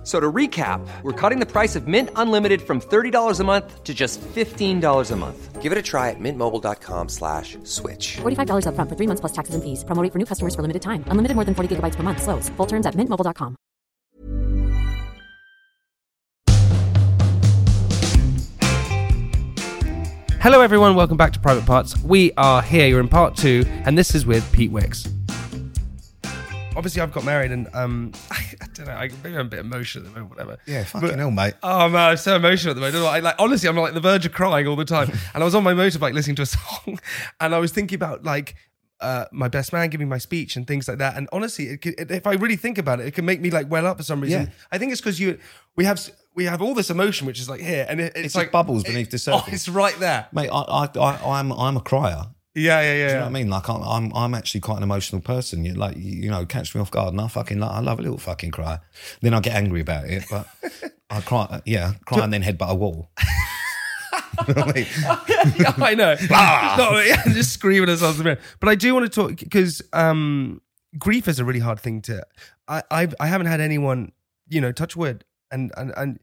F- So to recap, we're cutting the price of Mint Unlimited from $30 a month to just $15 a month. Give it a try at mintmobile.com slash switch. $45 upfront for three months plus taxes and fees. Promo rate for new customers for limited time. Unlimited more than 40 gigabytes per month. Slows. Full terms at mintmobile.com. Hello, everyone. Welcome back to Private Parts. We are here. You're in part two, and this is with Pete Wicks. Obviously, I've got married, and um, I, don't know. I, maybe I'm a bit emotional at the moment, whatever. Yeah, fucking hell, mate. Oh man, I'm so emotional at the moment. I, like honestly, I'm like the verge of crying all the time. and I was on my motorbike listening to a song, and I was thinking about like uh, my best man giving my speech and things like that. And honestly, it, it, if I really think about it, it can make me like well up for some reason. Yeah. I think it's because you we have we have all this emotion which is like here, and it, it's, It's like bubbles beneath the surface. Oh, it's right there. Mate, I, I, I, I'm, I'm a crier. Yeah, yeah, yeah. Do you know what I mean? Like, I'm, I'm, I'm actually quite an emotional person. You like, you, know, catch me off guard, and I fucking, like, I love a little fucking cry. Then I get angry about it, but I cry, yeah, cry and then headbutt a wall. You know I mean? I know. no, yeah, just screaming at us. But I do want to talk because um, grief is a really hard thing to. I I've, I haven't had anyone, you know, touch wood, and and and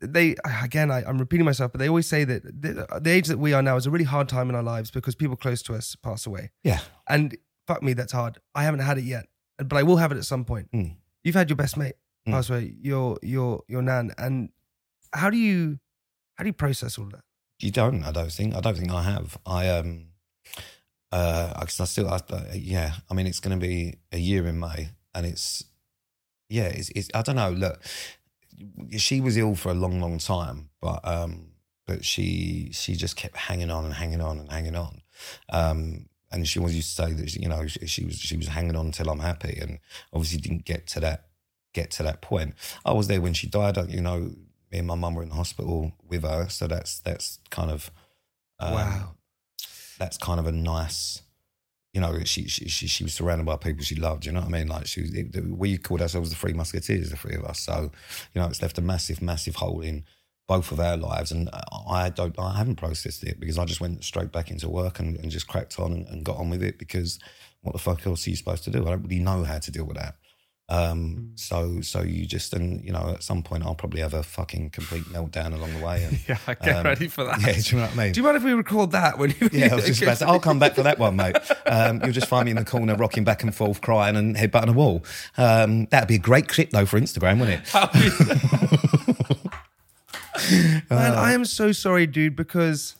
they again. I, I'm repeating myself, but they always say that the, the age that we are now is a really hard time in our lives because people close to us pass away, Yeah. and fuck me, that's hard. I haven't had it yet, but I will have it at some point. Mm. You've had your best mate Mm. pass away, your your your nan, and how do you how do you process all that? You don't, I don't think. I don't think I have. I, um, uh, I, I still, I, uh, yeah, I mean, it's going to be a year in May, and it's, yeah, it's, it's, I don't know. Look, she was ill for a long, long time, but, um, but she, she just kept hanging on and hanging on and hanging on. Um, and she always used to say that, you know, she, she was, she was hanging on until I'm happy, and obviously didn't get to that, get to that point. I was there when she died. You know, me and my mum were in the hospital with her, so that's that's kind of um, Wow. That's kind of a nice, you know. She she she, she was surrounded by people she loved. You know what I mean? Like she, was- it, we called ourselves the Three Musketeers, the three of us. So, you know, it's left a massive, massive hole in both of our lives, and I don't, I haven't processed it because I just went straight back into work and, and just cracked on and, and got on with it because what the fuck else are you supposed to do? I don't really know how to deal with that. Um, so, so you just, and you know, at some point I'll probably have a fucking complete meltdown along the way. And, Yeah, get um, ready for that. Yeah, do you know what I mean? Do you mind if we record that when you? yeah, I was just about to, I'll come back for that one, mate. Um, you'll just find me in the corner rocking back and forth, crying and headbutting a wall. Um, that'd be a great clip, though, for Instagram, wouldn't it? Man, I am so sorry, dude, because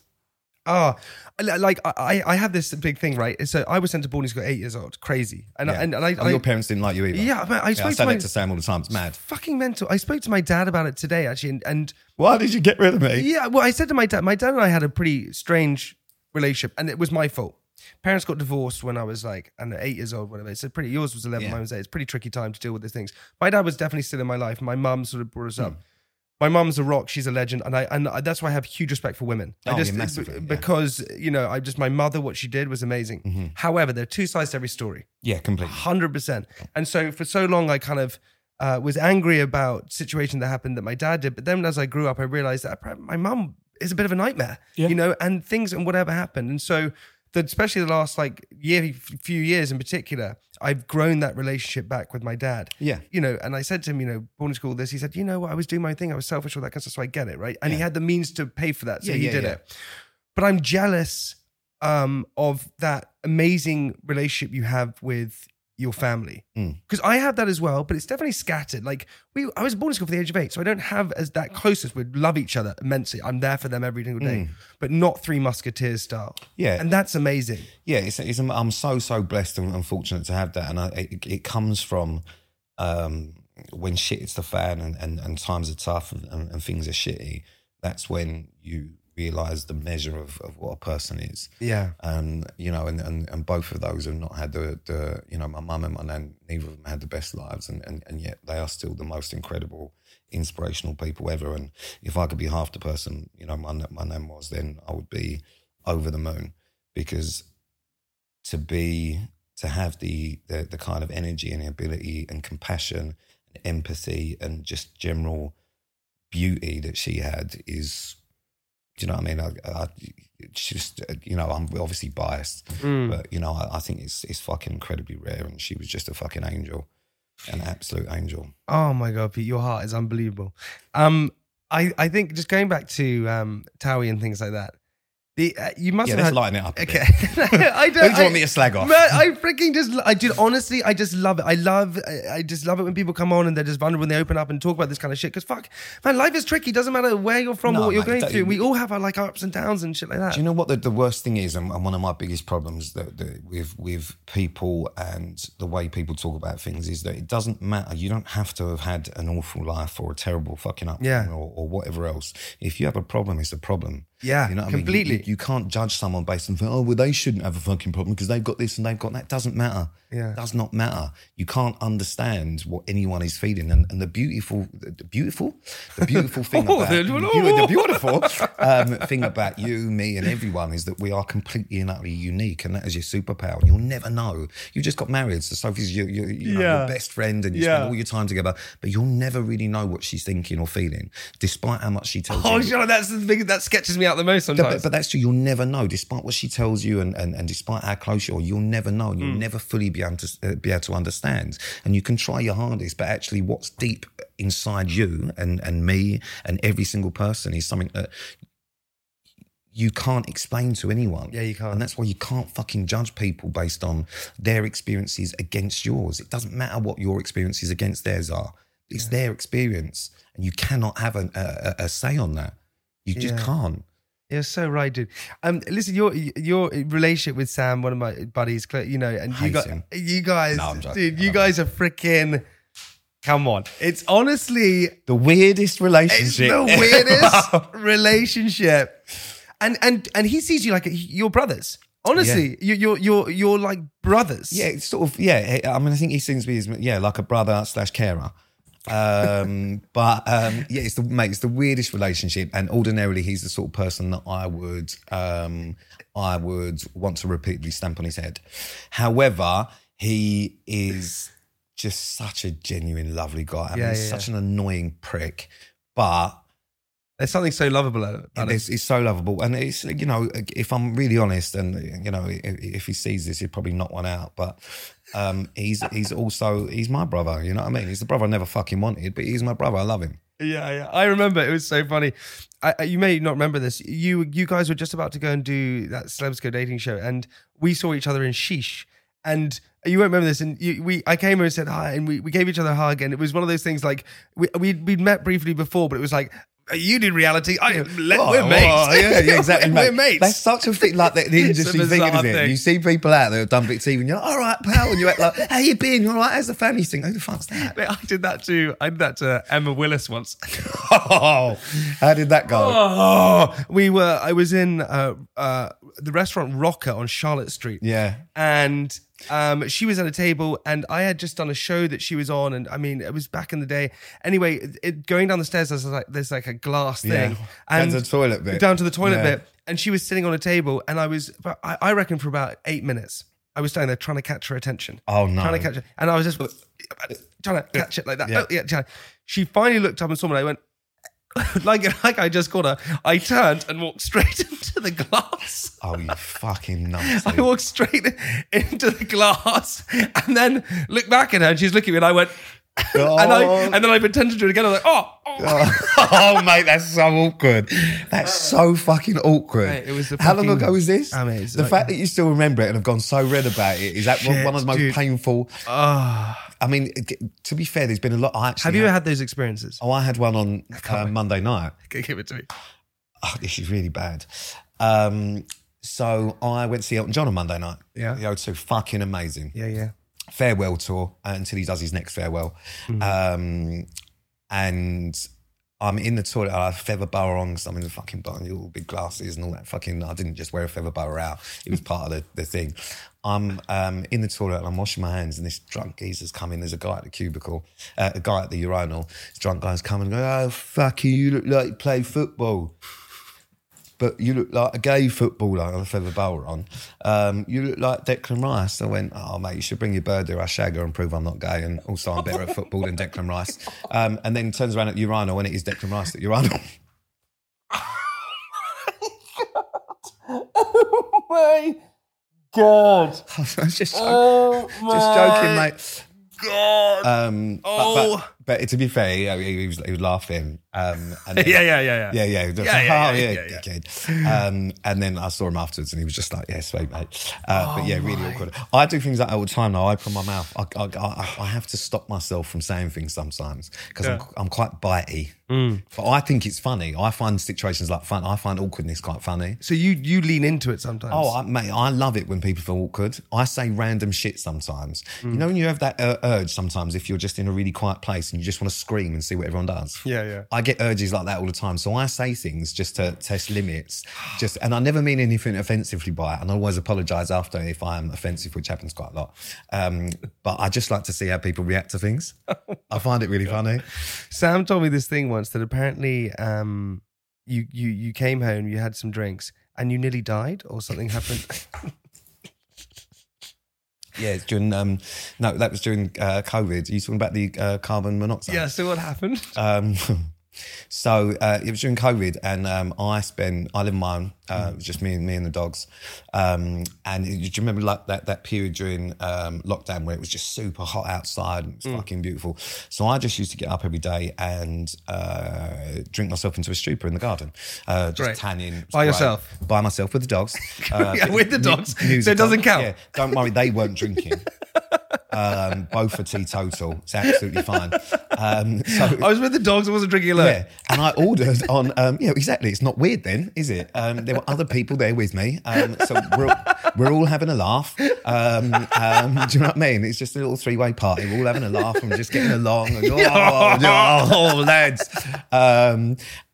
ah, like I, I have this big thing, right? So I was sent to boarding school at eight years old, crazy, and Yeah. and, and I, Oh, I your parents didn't like you either. Yeah, I Yeah, spoke I to say my that to Sam all the time. It's mad. fucking mental. I spoke to my dad about it today, actually, and, and Why did you get rid of me? yeah, well, I said to my dad, my dad and I had a pretty strange relationship, and it was my fault. Parents got divorced when I was like, and eight years old, whatever. It's a pretty. Yours was eleven, Yeah. mine was eight. It's a pretty tricky time to deal with these things. My dad was definitely still in my life. My mum sort of brought us Hmm. My mum's a rock. She's a legend, and I and I- that's why I have huge respect for women. I Oh, just yeah, massively, yeah. because you know, I just my mother, what she did was amazing. Mm-hmm. However, there are two sides to every story Yeah, completely. hundred percent. And so for so long, I kind of uh, was angry about situation that happened that my dad did. But then as I grew up, I realized that I- my mum is a bit of a nightmare, you know, and things and whatever happened. And so, that especially the last like year, few years in particular, I've grown that relationship back with my dad. Yeah. you know, and I said to him, you know, boarding school, this. He said, you know what, I was doing my thing. I was selfish, all that kind of stuff. So I get it, right? And he had the means to pay for that, so Yeah, he yeah, did yeah. it. But I'm jealous um, of that amazing relationship you have with your family Mm. because I have that as well, but it's definitely scattered. Like we, I was born in school for the age of eight, so I don't have as that closest. We love each other immensely. I'm there for them every single day, but not Three Musketeers style. Mm. Yeah. and that's amazing. yeah, it's, it's, I'm so so blessed and, and fortunate to have that, and I, it, it comes from um, when shit hits the fan and, and, and times are tough and, and things are shitty. That's when you realize the measure of, of what a person is. Yeah, and you know, and, and, and both of those have not had the, the you know, my mum and my nan, neither of them had the best lives, and, and, and yet they are still the most incredible, inspirational people ever. And if I could be half the person, you know, my my nan was, then I would be over the moon because to be to have the, the the kind of energy and ability and compassion and empathy and just general beauty that she had is do you know what I mean? I, I it's just uh, you know I'm obviously biased, Mm. but you know I, I think it's it's fucking incredibly rare, and she was just a fucking angel, an absolute angel. Oh my god, Pete, your heart is unbelievable. Um, I I think just going back to um Towie and things like that. The uh, you must Yeah, have let's had, lighten it up. Okay. I don't. Who do want me to slag off? Man, I freaking just, I did honestly, I just love it. I love, I, I just love it when people come on and they're just vulnerable and they open up and talk about this kind of shit. Because fuck, man, life is tricky. Doesn't matter where you're from No, or what you're going through. We all have our like our ups and downs and shit like that. Do you know what the, the worst thing is, and, and one of my biggest problems that, that with with people and the way people talk about things is that it doesn't matter. You don't have to have had an awful life or a terrible fucking up Yeah. or, or whatever else. If you have a problem, it's a problem. Yeah, you know what I mean? You- completely. You, can't judge someone based on oh well they shouldn't have a fucking problem because they've got this and they've got that. Doesn't matter. Yeah. does not matter. You can't understand what anyone is feeling, and, and the beautiful, the beautiful, the beautiful thing Oh, about the- the, beautiful um, thing about you, me, and everyone is that we are completely and utterly unique, and that is your superpower. You'll never know. You just got married, so Sophie's your, your, you know, Yeah. your best friend, and you Yeah. spend all your time together, but you'll never really know what she's thinking or feeling, despite how much she tells you. Oh, you. sure, that's the thing that sketches me out the most sometimes. but, but that's true. You'll never know, despite what she tells you, and, and, and despite how close you are. You'll never know, and you'll Hmm. never fully be able to uh, be able to understand. And you can try your hardest, but actually, what's deep inside you and and me and every single person is something that you can't explain to anyone. Yeah, you can't. And that's why you can't fucking judge people based on their experiences against yours. It doesn't matter what your experiences against theirs are. It's their experience, and you cannot have a, a, a say on that. You just Yeah. can't. You're so right, dude. Um, listen, your your relationship with Sam, one of my buddies, you know, and you got you guys, No, dude, you guys are freaking. Come on, it's honestly The weirdest relationship. the weirdest relationship, and and and he sees you like your brothers. Honestly, you, you're you're you're like brothers. yeah, it's sort of yeah. I mean, I think he seems to be as yeah, like a brother slash carer. Um, but um, yeah, it's the mate. It's the weirdest relationship, and ordinarily he's the sort of person that I would um, I would want to repeatedly stamp on his head. However, he is just such a genuine, lovely guy. I mean, Yeah, he's yeah, such an annoying prick, but there's something so lovable about it. it's, it's so lovable, and it's you know, if I'm really honest, and you know, if, he sees this, he'd probably knock one out. But um, he's he's also he's my brother. You know what I mean? He's the brother I never fucking wanted, but he's my brother. I love him. Yeah, yeah. I remember it was so funny. I, you may not remember this. You you guys were just about to go and do that Celebs Go dating show, and we saw each other in Sheesh. And you won't remember this. And you, we, I came over and said hi, and we, we gave each other a hug, and it was one of those things like we we'd, we'd met briefly before, but it was like you did reality. I let, Oh, we're mates. oh, yeah, yeah, exactly. we're mate. mates. That's such a thing, like the, the industry thing, isn't it? thing. You see people out there who've done big TV, and you're like, all right, pal, and you're like, how you been? You're all right, how's the family thing? Who the fuck's that? Mate, I did that to I did that to Emma Willis once. Oh, how did that go? Oh, we were. I was in uh, uh, the restaurant Roka on Charlotte Street. Yeah. and um, she was at a table, and I had just done a show that she was on, and I mean, it was back in the day. Anyway, it, it- going down the stairs, there's like there's like a glass Yeah. thing, Down and to the toilet bit. down to the toilet Yeah. bit, and she was sitting on a table, and I was, I, I reckon, for about eight minutes. I was standing there trying to catch her attention. Oh, no. Trying to catch her, and I was just trying to catch it like that. Yeah. Oh, yeah, She finally looked up and saw me. and I went, like like I just caught her. I turned and walked straight into the glass. Oh, you fucking nuts. I walked straight into the glass and then looked back at her and she's looking at me and I went, and I and then I pretended to do it again. I was like, oh, oh. oh, mate, that's so awkward. That's so fucking awkward. Mate, it was How long ago was this? I mean, it's the like- fact that you still remember it and have gone so red about it is that one- Shit, one of the most dude. painful. Ah. I mean, it- to be fair, there's been a lot. I actually Have you ever had those experiences? Oh, I had one on uh, Monday night. Give it to me. Oh, this is really bad. Um, so I went to see Elton John on Monday night. Yeah. The O2, fucking amazing. Yeah, yeah. Farewell tour uh, until he does his next farewell. Um, and I'm in the toilet. I have feather boa on because I'm in the fucking bar all big glasses and all that fucking. I didn't just wear a feather boa out. It was part of the, the thing. I'm um, in the toilet and I'm washing my hands and this drunk geezer's coming. There's a guy at the cubicle, uh, a guy at the urinal. This drunk guy's coming and going, oh, fuck you, you look like you play football. But you look like a gay footballer with a feather boa on. Um, you look like Declan Rice. I went, oh, mate, you should bring your bird there, I shagger and prove I'm not gay. And also, I'm better at football than Declan Rice. Um, and then turns around at urinal when it is Declan Rice at urinal. Oh, my God. I was just, jo- just joking, mate. God. Um, Oh. but, but, to be fair, he, he was he was laughing. Um, and then- yeah, yeah, yeah, yeah. yeah, yeah, Yeah, yeah, oh, yeah, yeah, yeah, yeah. Um, and then I saw him afterwards, and he was just like, "Yeah, sweet mate." Uh, but yeah, Oh really awkward. I do things like that all the time. Now I open my mouth. I, I, I, I have to stop myself from saying things sometimes because I'm, I'm quite bitey. Mm. But I think it's funny. I find situations like fun. I find awkwardness quite funny. So you you lean into it sometimes. Oh, I, mate, I love it when people feel awkward. I say random shit sometimes. Mm. You know when you have that uh, urge sometimes if you're just in a really quiet place and you just want to scream and see what everyone does. Yeah, yeah. I get urges like that all the time. So I say things just to test limits. Just and I never mean anything offensively by it. And I always apologise after if I am offensive, which happens quite a lot. Um, but I just like to see how people react to things. I find it really funny. Sam told me this thing once that apparently um, you you you came home, you had some drinks, and you nearly died, or something happened. Yeah, it's during um, no, that was during uh, COVID. Are you talking about the uh, carbon monoxide? yeah. So what happened? Um, so uh, it was during COVID, and um, I spent I live in my own. Uh, It was just me and me and the dogs. Um, and do you remember like that that period during um, lockdown where it was just super hot outside and it was fucking beautiful? So I just used to get up every day and uh, drink myself into a stupor in the garden, uh, just Great. tanning By yourself? by myself with the dogs. Uh, Yeah, with the dogs. So it doesn't count? Yeah, don't worry, they weren't drinking. um, both are teetotal. It's absolutely fine. Um, so I was with the dogs. I wasn't drinking alone. yeah, and I ordered on. Um, yeah, exactly. It's not weird then, is it? Um, there were other people there with me, um, so we're we're all having a laugh. Um, um, do you know what I mean? It's just a little three way party. We're all having a laugh and just getting along. And, oh, oh, oh, lads.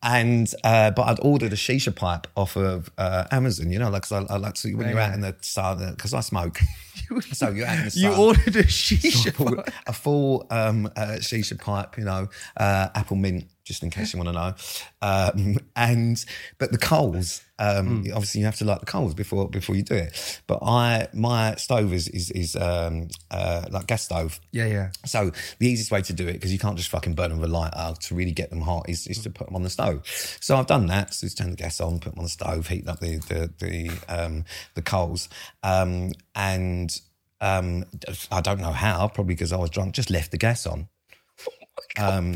And uh, but I'd ordered a shisha pipe off of uh, Amazon. You know, like 'cause I, I like to when you're out in the sun because I smoke. so you're out in the sun. You ordered a a shisha. full, a full um, uh, shisha pipe, you know, uh, apple mint, just in case you want to know. Um, and but the coals, um, Hmm. obviously you have to light the coals before before you do it. But I my stove is is, is um, uh, like gas stove. Yeah, yeah. So the easiest way to do it, because you can't just fucking burn them with a lighter to really get them hot, is, is to put them on the stove. So I've done that. So just turn the gas on, put them on the stove, heat up the the the, um, the coals, um, and um, I don't know how, probably because I was drunk, just left the gas on. Um,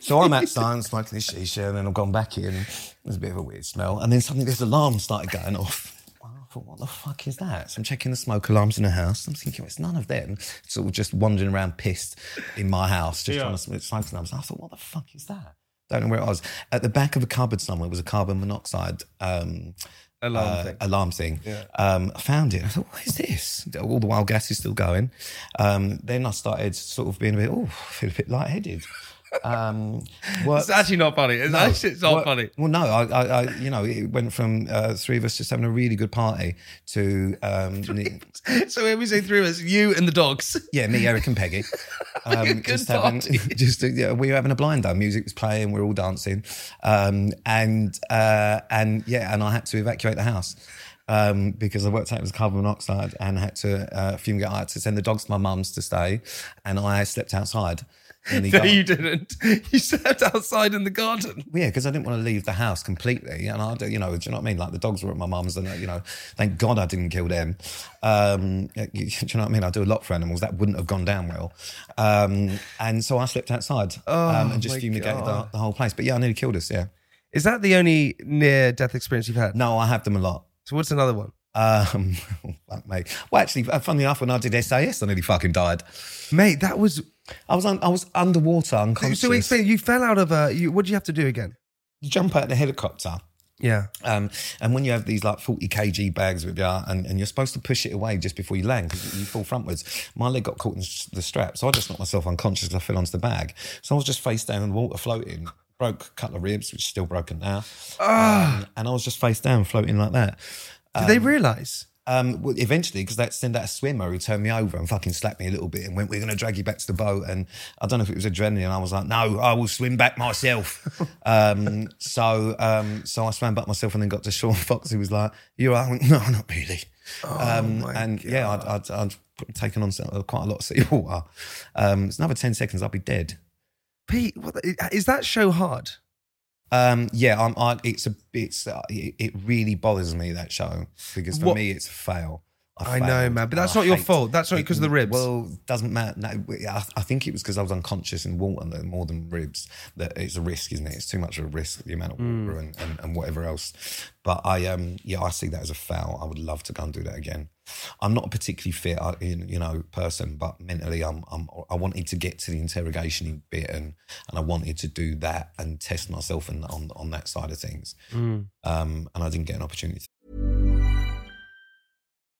so I'm outside smoking this shisha, and then I've gone back in. There's a bit of a weird smell, and then suddenly this alarm started going off. I thought, what the fuck is that? So I'm checking the smoke alarms in the house. I'm thinking, it's none of them. Sort of just wandering around pissed in my house, just trying to smoke smoke alarms. I thought, what the fuck is that? Don't know where it was. At the back of a cupboard somewhere was a carbon monoxide um, Alarm uh, thing. alarm thing. Um, I found it. I thought, what is this? All the while gas is still going. Um, then I started sort of being a bit, oh, I feel a bit lightheaded. Um, worked- It's actually not funny. It's actually it's not well, funny. Well, no, I, I, I, you know, it went from uh, three of us just having a really good party to, um, ne- So when we say three of us, you and the dogs. yeah, me, Eric, and Peggy, um, Good just having, just yeah, we were having a blind down. Music was playing, we are all dancing, um, and uh, and yeah, and I had to evacuate the house. Um, because I worked out it was carbon monoxide and had to uh, fumigate. I had to send the dogs to my mum's to stay, and I slept outside. In the No, garden. you didn't. You slept outside in the garden. Yeah, because I didn't want to leave the house completely, and I, you know, do you know what I mean? Like the dogs were at my mum's, and you know, thank God I didn't kill them. Um, you, do you know what I mean? I do a lot for animals that wouldn't have gone down well, um, and so I slept outside um, and just fumigated the, the whole place. But yeah, I nearly killed us. Yeah, Is that the only near death experience you've had? no, I have them a lot. So what's another one? Um, fuck me. Well, actually, uh, funnily enough, when I did SAS, I nearly fucking died. Mate, that was. I was un- I was underwater, unconscious. So explain. You fell out of a. You, what did you have to do again? You jump out of the helicopter. Yeah. Um, and when you have these like 40 kg bags with you and, and you're supposed to push it away just before you land because you fall frontwards, my leg got caught in the strap. So I just knocked myself unconscious as I fell onto the bag. So I was just face down in the water floating, broke a couple of ribs, which is still broken now. Um, and I was just face down floating like that. Did they realise? Um, well, eventually, because that send out a swimmer who turned me over and fucking slapped me a little bit and went, "We're going to drag you back to the boat." And I don't know if it was adrenaline. I was like, "No, I will swim back myself." um, so, um, so I swam back myself and then got to Jason Fox, who was like, "You are?" I went, "No, not really." um, my and yeah, I'd, I'd, I'd taken on quite a lot of seawater. Um, it's another ten seconds, I'll be dead. Pete, what is that show hard? Um, yeah, I'm, I, it's a, it's, uh, it, it really bothers me that show because for What- me it's a fail. I know, man, but that's I not your hate- fault. That's not because of the ribs. Well, doesn't matter. No, I, I think it was because I was unconscious in water more than ribs. That it's a risk, isn't it? It's too much of a risk, the amount of water and, and, and whatever else. But I, um, yeah, I see that as a foul. I would love to go and do that again. I'm not a particularly fit, uh, you know, person, but mentally, I'm, I'm, I wanted to get to the interrogation bit, and and I wanted to do that and test myself and on on that side of things. Hmm. Um, and I didn't get an opportunity.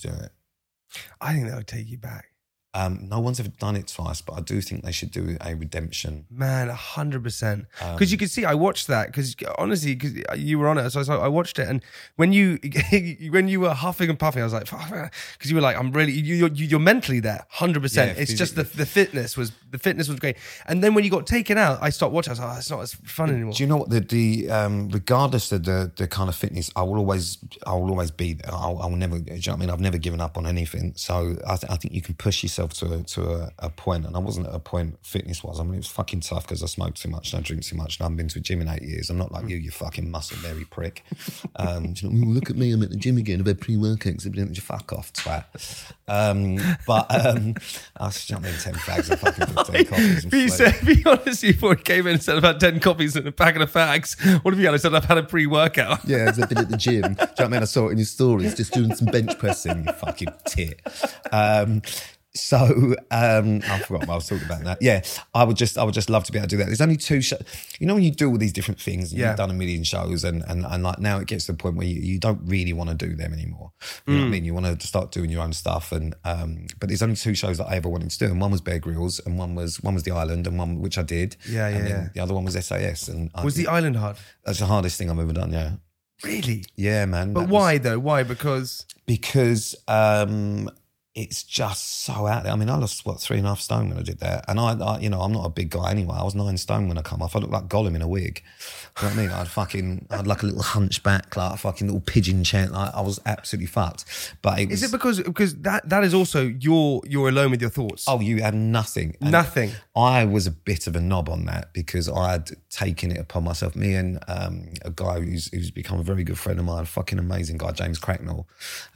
Do it. I think that would take you back. Um, no one's ever done it twice, but I do think they should do a redemption. Man, hundred percent. Um, Because you could see, I watched that. Because honestly, because you were on it, so I, was like- I watched it, and when you when you were huffing and puffing, I was like, because you were like, I'm really, you, you're, you're mentally there, hundred percent. It's just the the fitness was the fitness was great, and then when you got taken out, I stopped watching. I was like, oh, it's not as fun anymore. Do you know what the the um, regardless of the the kind of fitness, I will always I will always be there. I'll, I will never. Do you know what I mean? I've never given up on anything. So I, th- I think you can push yourself to a, to a, a point, and I wasn't at a point fitness wise. I mean, it was fucking tough because I smoked too much and I drink too much, and I haven't been to a gym in eight years. I'm not like you, you fucking muscle berry prick. Um, you know, "Ooh, look at me, I'm at the gym again. I've had pre workouts. You fuck off, twat. Um, but um, I was jumping in ten fags and fucking fifteen coffees. and Be, fled. said, be honest, before he came in and said about 10 copies and a packet of fags. What have you had? I said, I've had a pre workout. Yeah, I've been at the gym. Do you know what I mean? I saw it in your stories, just doing some bench pressing, you fucking tit. Um, so um, I forgot what I was talking about that. Yeah, I would just, I would just love to be able to do that. There's only two shows. You know, when you do all these different things, and Yeah. you've done a million shows, and, and and like now it gets to the point where you, you don't really want to do them anymore. You know what I mean? You want to start doing your own stuff, and um, but there's only two shows that I ever wanted to do, and one was Bear Grylls, and one was one was The Island, and one which I did. Yeah, yeah, and then yeah. The other one was SAS, and I Was the island hard? that's the hardest thing I've ever done. Yeah. Really? Yeah, man. But that was- why though? Why? Because because um, it's just so out there. I mean, I lost what three and a half stone when I did that, and I, I, you know, I'm not a big guy anyway. I was nine stone when I come off. I looked like Gollum in a wig. You know what I mean? I'd fucking, I'd like a little hunchback, like a fucking little pigeon chant. Like I was absolutely fucked. But it was, is it because because that that is also you're you're alone with your thoughts. Oh, you had nothing. And Nothing. I was a bit of a knob on that because I had taken it upon myself. Me and um, a guy who's who's become a very good friend of mine, a fucking amazing guy, James Cracknell.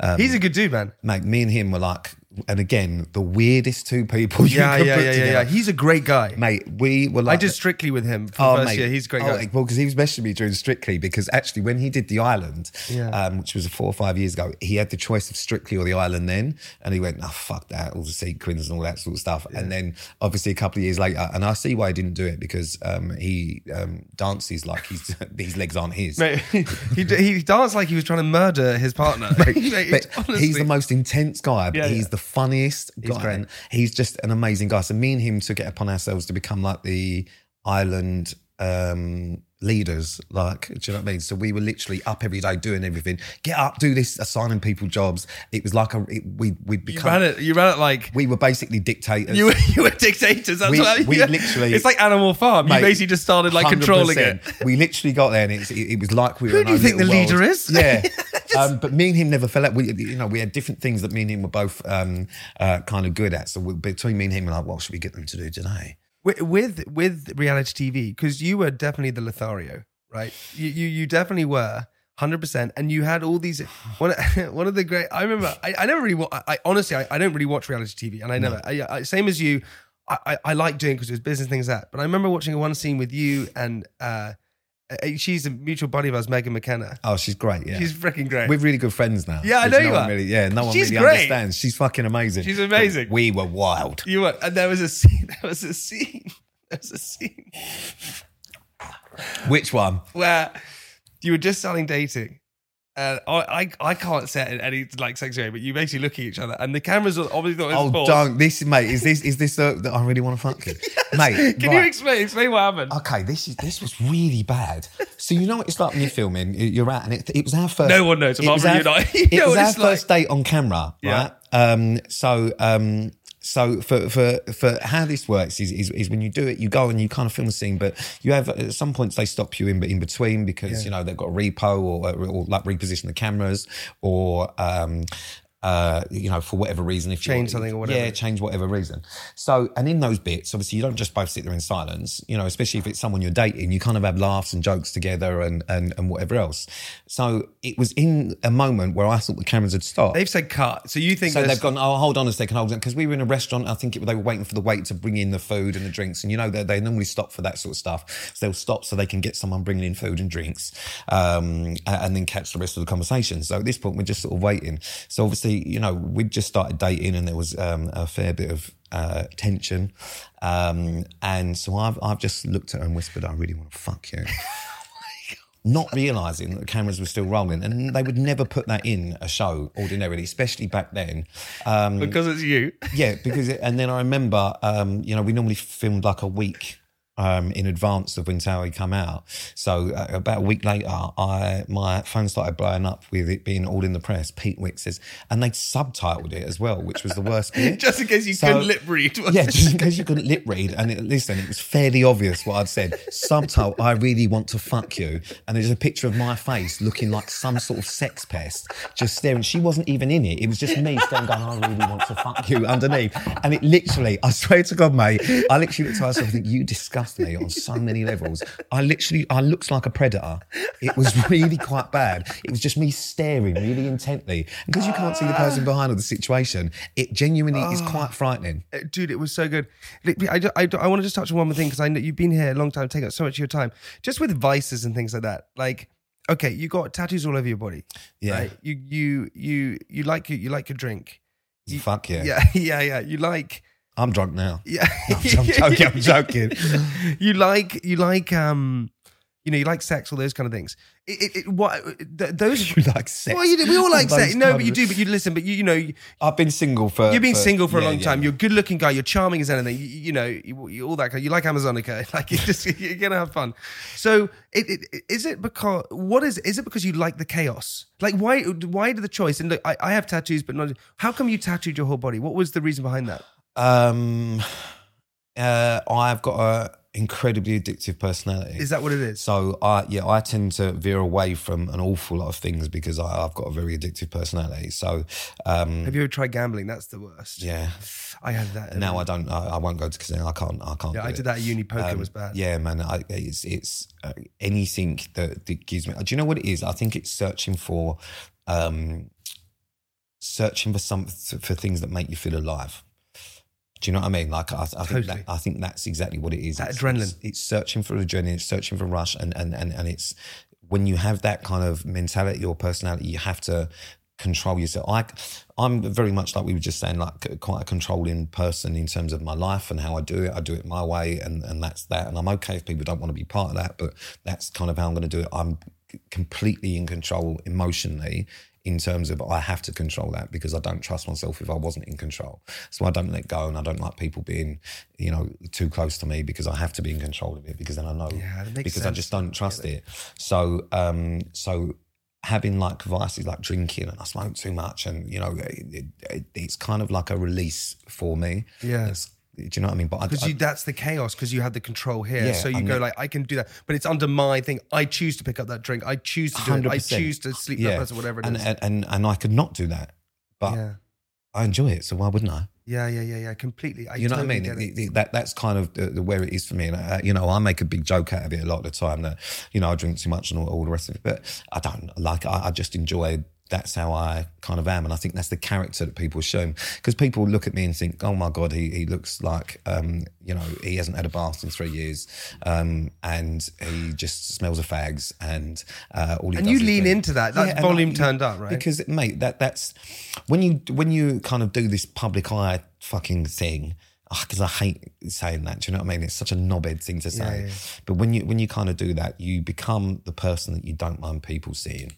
Um, He's a good dude, man. mate, me and him were like, and again, the weirdest two people you Yeah, could yeah, put yeah, yeah, together. yeah. He's a great guy. Mate, we were like, I did Strictly with him for Oh, first mate. year. He's a great Oh, guy. Well, because he was messaging me during Strictly because actually when he did The Island, Yeah. um, which was four or five years ago, he had the choice of Strictly or The Island then. And he went, oh, fuck that, all the sequins and all that sort of stuff. And then obviously a couple of years later, and I see why he didn't do it because um, he um, dances like he's, his legs aren't his. Mate, he, he danced like he was trying to murder his partner. Mate, honestly- he's the most intense guy, but Yeah, he's yeah. the funniest He's guy. great. And he's just an amazing guy. So me and him took it upon ourselves to become like the island um leaders like do you know what I mean so we were literally up every day doing everything get up do this assigning people jobs it was like a it, we we you become ran it. You ran it like we were basically dictators you were, you were dictators. That's We- what I, mean. we yeah. literally- It's like Animal Farm. you basically just started like controlling it. We literally got there, and it's, it, it was like we were. Who do you think the little leader is? Yeah, um, but me and him never fell out. We, you know, we had different things that me and him were both um, uh, kind of good at. So we, between me and him, we're like, what should we get them to do today? with with, with reality TV because you were definitely the Lothario, right? You you, you definitely were. Hundred percent, and you had all these. One, one of the great. I remember. I, I never really. wa- I, I honestly, I, I don't really watch reality TV, and I never. I, I, same as you. I, I, like doing because it was business things like that. But I remember watching one scene with you and Uh, Uh, uh, she's a mutual buddy of ours, Megan McKenna. Oh, she's great. Yeah, She's freaking great. We're really good friends now. Yeah, I know no you are. Really, yeah, no one She's really great. understands. She's fucking amazing. She's amazing. But we were wild. You were, and there was a scene. There was a scene. There was a scene Which one? where you were just starting dating. And I, I, I can't set it in any like sex way, but you basically look at each other, and the cameras are obviously not. Oh, don't. This, mate. Is this is this the, the I really want to fuck you, mate? Can you explain? Explain what happened. Okay, this is this was really bad. So you know what it's like when you're filming, you- you're out, and it, it was our first. No one knows, It was our, you. You it was our like. first date on camera, Yeah. right? Um, so um, so for for for how this works is, is is when you do it, you go and you kind of film the scene, but you have at some points they stop you in in between because you know they've got a repo or or like reposition the cameras or. Um, uh, you know, for whatever reason, if you Change something or whatever. yeah, change whatever reason. So, and in those bits, obviously, you don't just both sit there in silence. You know, especially if it's someone you're dating, you kind of have laughs and jokes together and and and whatever else. So it was in a moment where I thought the cameras had stopped. They've said cut, so you think so they've gone. Oh, hold on a second, hold on, because we were in a restaurant. I think it, they were waiting for the wait to bring in the food and the drinks, and you know they, they normally stop for that sort of stuff. So they'll stop so they can get someone bringing in food and drinks, um, a- and then catch the rest of the conversation. So at this point, we're just sort of waiting. So obviously, you know, we'd just started dating, and there was um, a fair bit of uh, tension, um, and so I've I've just looked at her and whispered, "I really want to fuck you." not realizing that the cameras were still rolling, and they would never put that in a show ordinarily, especially back then. Um, because it's you. yeah, because it, and then I remember, um, you know, we normally filmed like a week. Um, in advance of when Towie come out, so uh, about a week later, I my phone started blowing up with it being all in the press. Pete Wick says, and they subtitled it as well, which was the worst bit. Just in case you So- couldn't lip read. Yeah, just in case you couldn't lip read. And it, listen, it was fairly obvious what I'd said. Subtitle, I really want to fuck you. And there's a picture of my face looking like some sort of sex pest, just staring. She wasn't even in it. It was just me staring, going, I really want to fuck you underneath. And it literally, I swear to God, mate, I literally looked at myself and think, you disgust me on so many levels. I literally, I looked like a predator. It was really quite bad. It was just me staring really intently. Because you can't see the person behind or the situation, it genuinely is quite frightening. Uh, dude, it was so good. Look, I, I, I want to just touch on one more thing because I know you've been here a long time, taking up so much of your time, just with vices and things like that. Like, okay, you got tattoos all over your body. Yeah. right? You you you you like your you like your drink. You- Fuck yeah. Yeah, yeah, yeah. You like I'm drunk now. yeah. I'm joking. I'm joking. you like you like um you know you like sex all those kind of things. It, it, it, what th- those You like sex? Well, you do, we all like sex. No, but you do. But you listen. But you, you know, you, I've been single for. you've been single for a long yeah. time. You're a good-looking guy. You're charming as anything. You, you know, you, all that. kind You like Amazonica. Like you just you're gonna have fun. So, it, it, is it because what is is it because you like the chaos? Like why why did the choice? And look, I, I have tattoos, but not. How come you tattooed your whole body? What was the reason behind that? Um, uh, I've got a incredibly addictive personality. Is that what it is? So I yeah I tend to veer away from an awful lot of things because I, I've got a very addictive personality. So um, Have you ever tried gambling? That's the worst. yeah. I had that. Now I don't. I, I won't go to casino. I can't. I can't. Yeah, I it. did that at uni. Poker Um, was bad. Yeah, man. I, it's it's uh, anything that, that gives me. Do you know what it is? I think it's searching for, um, searching for some for things that make you feel alive. Do you know what I mean? Like I, I think that, I think that's exactly what it is. That It's- adrenaline. It's, it's searching for adrenaline. It's searching for rush, and and and and it's when you have that kind of mentality or personality, you have to control yourself. I, I'm very much like we were just saying, like quite a controlling person in terms of my life and how I do it. I do it my way, and and that's that. And I'm okay if people don't want to be part of that, but that's kind of how I'm going to do it. I'm completely in control emotionally. In terms of, I have to control that because I don't trust myself if I wasn't in control. So I don't let go, and I don't like people being, you know, too close to me because I have to be in control of it because then I know Yeah, that because I just don't trust it. So, um, so having like vices like drinking and I smoke too much, and you know, it, it, it's kind of like a release for me. Yeah. It's- do you know what I mean? But because you, that's the chaos because you had the control here Yeah, so you I go like i can do that but it's under my thing i choose to pick up that drink i choose to do it i choose to sleep with that person whatever it is. and, and and and I could not do that, but yeah I enjoy it. So why wouldn't I? yeah yeah yeah yeah completely I you know totally what I mean? It- it. that that's kind of the, the where it is for me. And uh, you know, I make a big joke out of it a lot of the time that you know I drink too much and all, all the rest of it. But I don't like. I, I just enjoy that's how I kind of am, and I think that's the character that people show. Because people look at me and think, "Oh my god, he, he looks like um, you know he hasn't had a bath in three years, um, and he just smells of fags." And uh, all he And you lean drink." into that. That and volume I- turned up, right? Because mate, that that's when you when you kind of do this public eye fucking thing. Because I hate saying that, do you know what I mean? It's such a knobhead thing to say. yeah. But when you when you kind of do that, you become the person that you don't mind people seeing.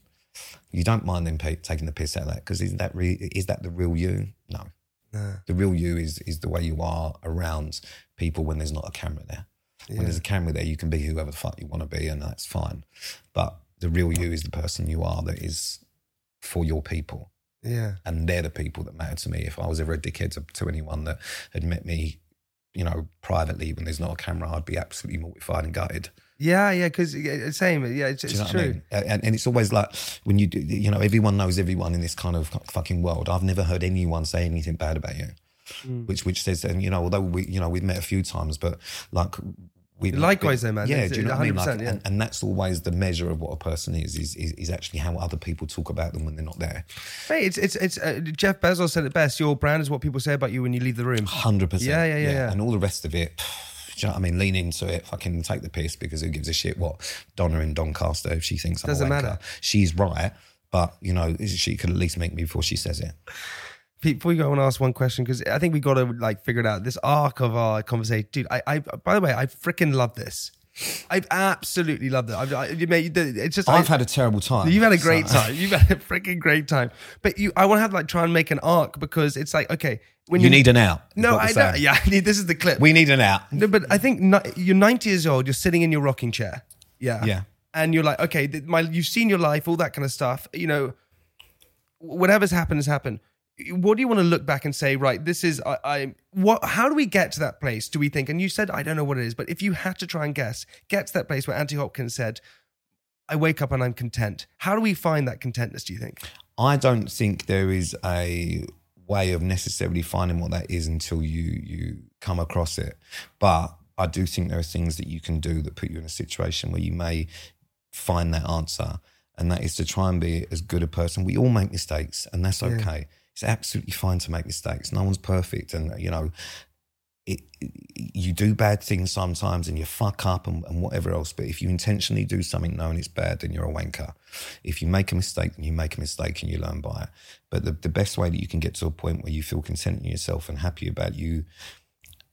You don't mind them pe- taking the piss out of that because is that re- is that the real you? No. The real you is is the way you are around people when there's not a camera there. When there's a camera there, you can be whoever the fuck you want to be, and that's fine. But the real you is the person you are that is for your people Yeah. and they're the people that matter to me. If I was ever a dickhead to, to anyone that had met me, you know, privately when there's not a camera, I'd be absolutely mortified and gutted. Yeah, yeah, because same. Yeah, it's, it's you know true. I mean? And, and it's always like when you do, you know, everyone knows everyone in this kind of fucking world. I've never heard anyone say anything bad about you, Hmm. which which says, and you know, although we, you know, we've met a few times, but like. We, Likewise though, man. Yeah, do you know what I mean? Like, yeah. and, and that's always the measure of what a person is, is, is, is actually how other people talk about them when they're not there. hey it's it's it's uh, Jeff Bezos said it best. Your brand is what people say about you when you leave the room. Hundred percent. Yeah, yeah, yeah, yeah. And all the rest of it. You know what I mean? Lean into it, fucking take the piss because who gives a shit what Donna in Doncaster if she thinks I'm Doesn't a matter. She's right, but you know she could at least make me before she says it. Pete, before you go, I want to ask one question because I think we got to like figure it out. This arc of our conversation, dude. I, I by the way, I freaking love this. I've absolutely loved it. I've, I, you made, it's just I've I- had a terrible time. You've had a great so- time. You've had a freaking great time. But you, I want to have like try and make an arc because it's like okay, when You need an out. No, I don't. Yeah, I need, this is the clip. We need an out. No, but I think you're 90 years old. You're sitting in your rocking chair. Yeah. Yeah. And you're like, okay, my, you've seen your life, all that kind of stuff. You know, whatever's happened has happened. What do you want to look back and say? Right, this is I. I what? How do we get to that place? Do we think? And you said I don't know what it is, but if you had to try and guess, get to that place where Anthony Hopkins said, "I wake up and I'm content." How do we find that contentness? Do you think? I don't think there is a way of necessarily finding what that is until you you come across it. But I do think there are things that you can do that put you in a situation where you may find that answer, and that is to try and be as good a person. We all make mistakes, and that's okay. It's absolutely fine to make mistakes. No one's perfect, and you know. It, you do bad things sometimes and you fuck up and, and whatever else. But if you intentionally do something knowing it's bad, then you're a wanker. If you make a mistake, then you make a mistake and you learn by it. But the, the best way that you can get to a point where you feel content in yourself and happy about you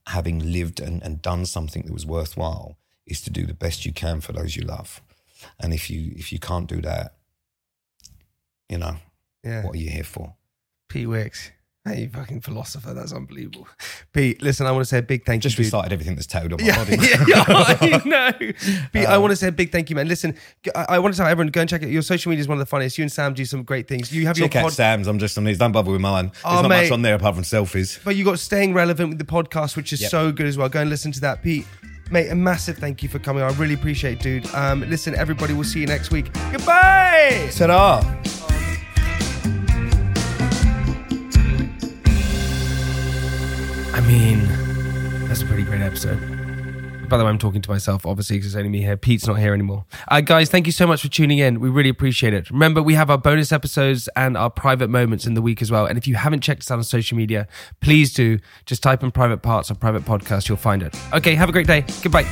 having lived and, and done something that was worthwhile is to do the best you can for those you love. And if you if you can't do that, you know, Yeah. what are you here for? Pete Wicks. Hey, you fucking philosopher. That's unbelievable. Pete, listen, I want to say a big thank Just you. dude. recited everything that's tattooed on my Yeah, body. yeah, yeah, I know. Pete, I want to say a big thank you, man. Listen, I, I want to tell everyone go and check it. Your social media is one of the funniest. You and Sam do some great things. You have Check your out pod, Sam's. I'm just on these. Don't bother with mine. There's Oh, not mate. much on there apart from selfies. but you got staying relevant with the podcast, which is Yep. so good as well. Go and listen to that, Pete. Mate, a massive thank you for coming. I really appreciate, it, dude. Um, listen, everybody, we'll see you next week. Goodbye. Ta-da! Mean, that's a pretty great episode. By the way, I'm talking to myself, obviously, because it's only me here. Pete's not here anymore. Uh, guys, thank you so much for tuning in. We really appreciate it. Remember, we have our bonus episodes and our private moments in the week as well. And if you haven't checked us out on social media, please do. Just type in private parts or private podcast, you'll find it. Okay, have a great day. Goodbye.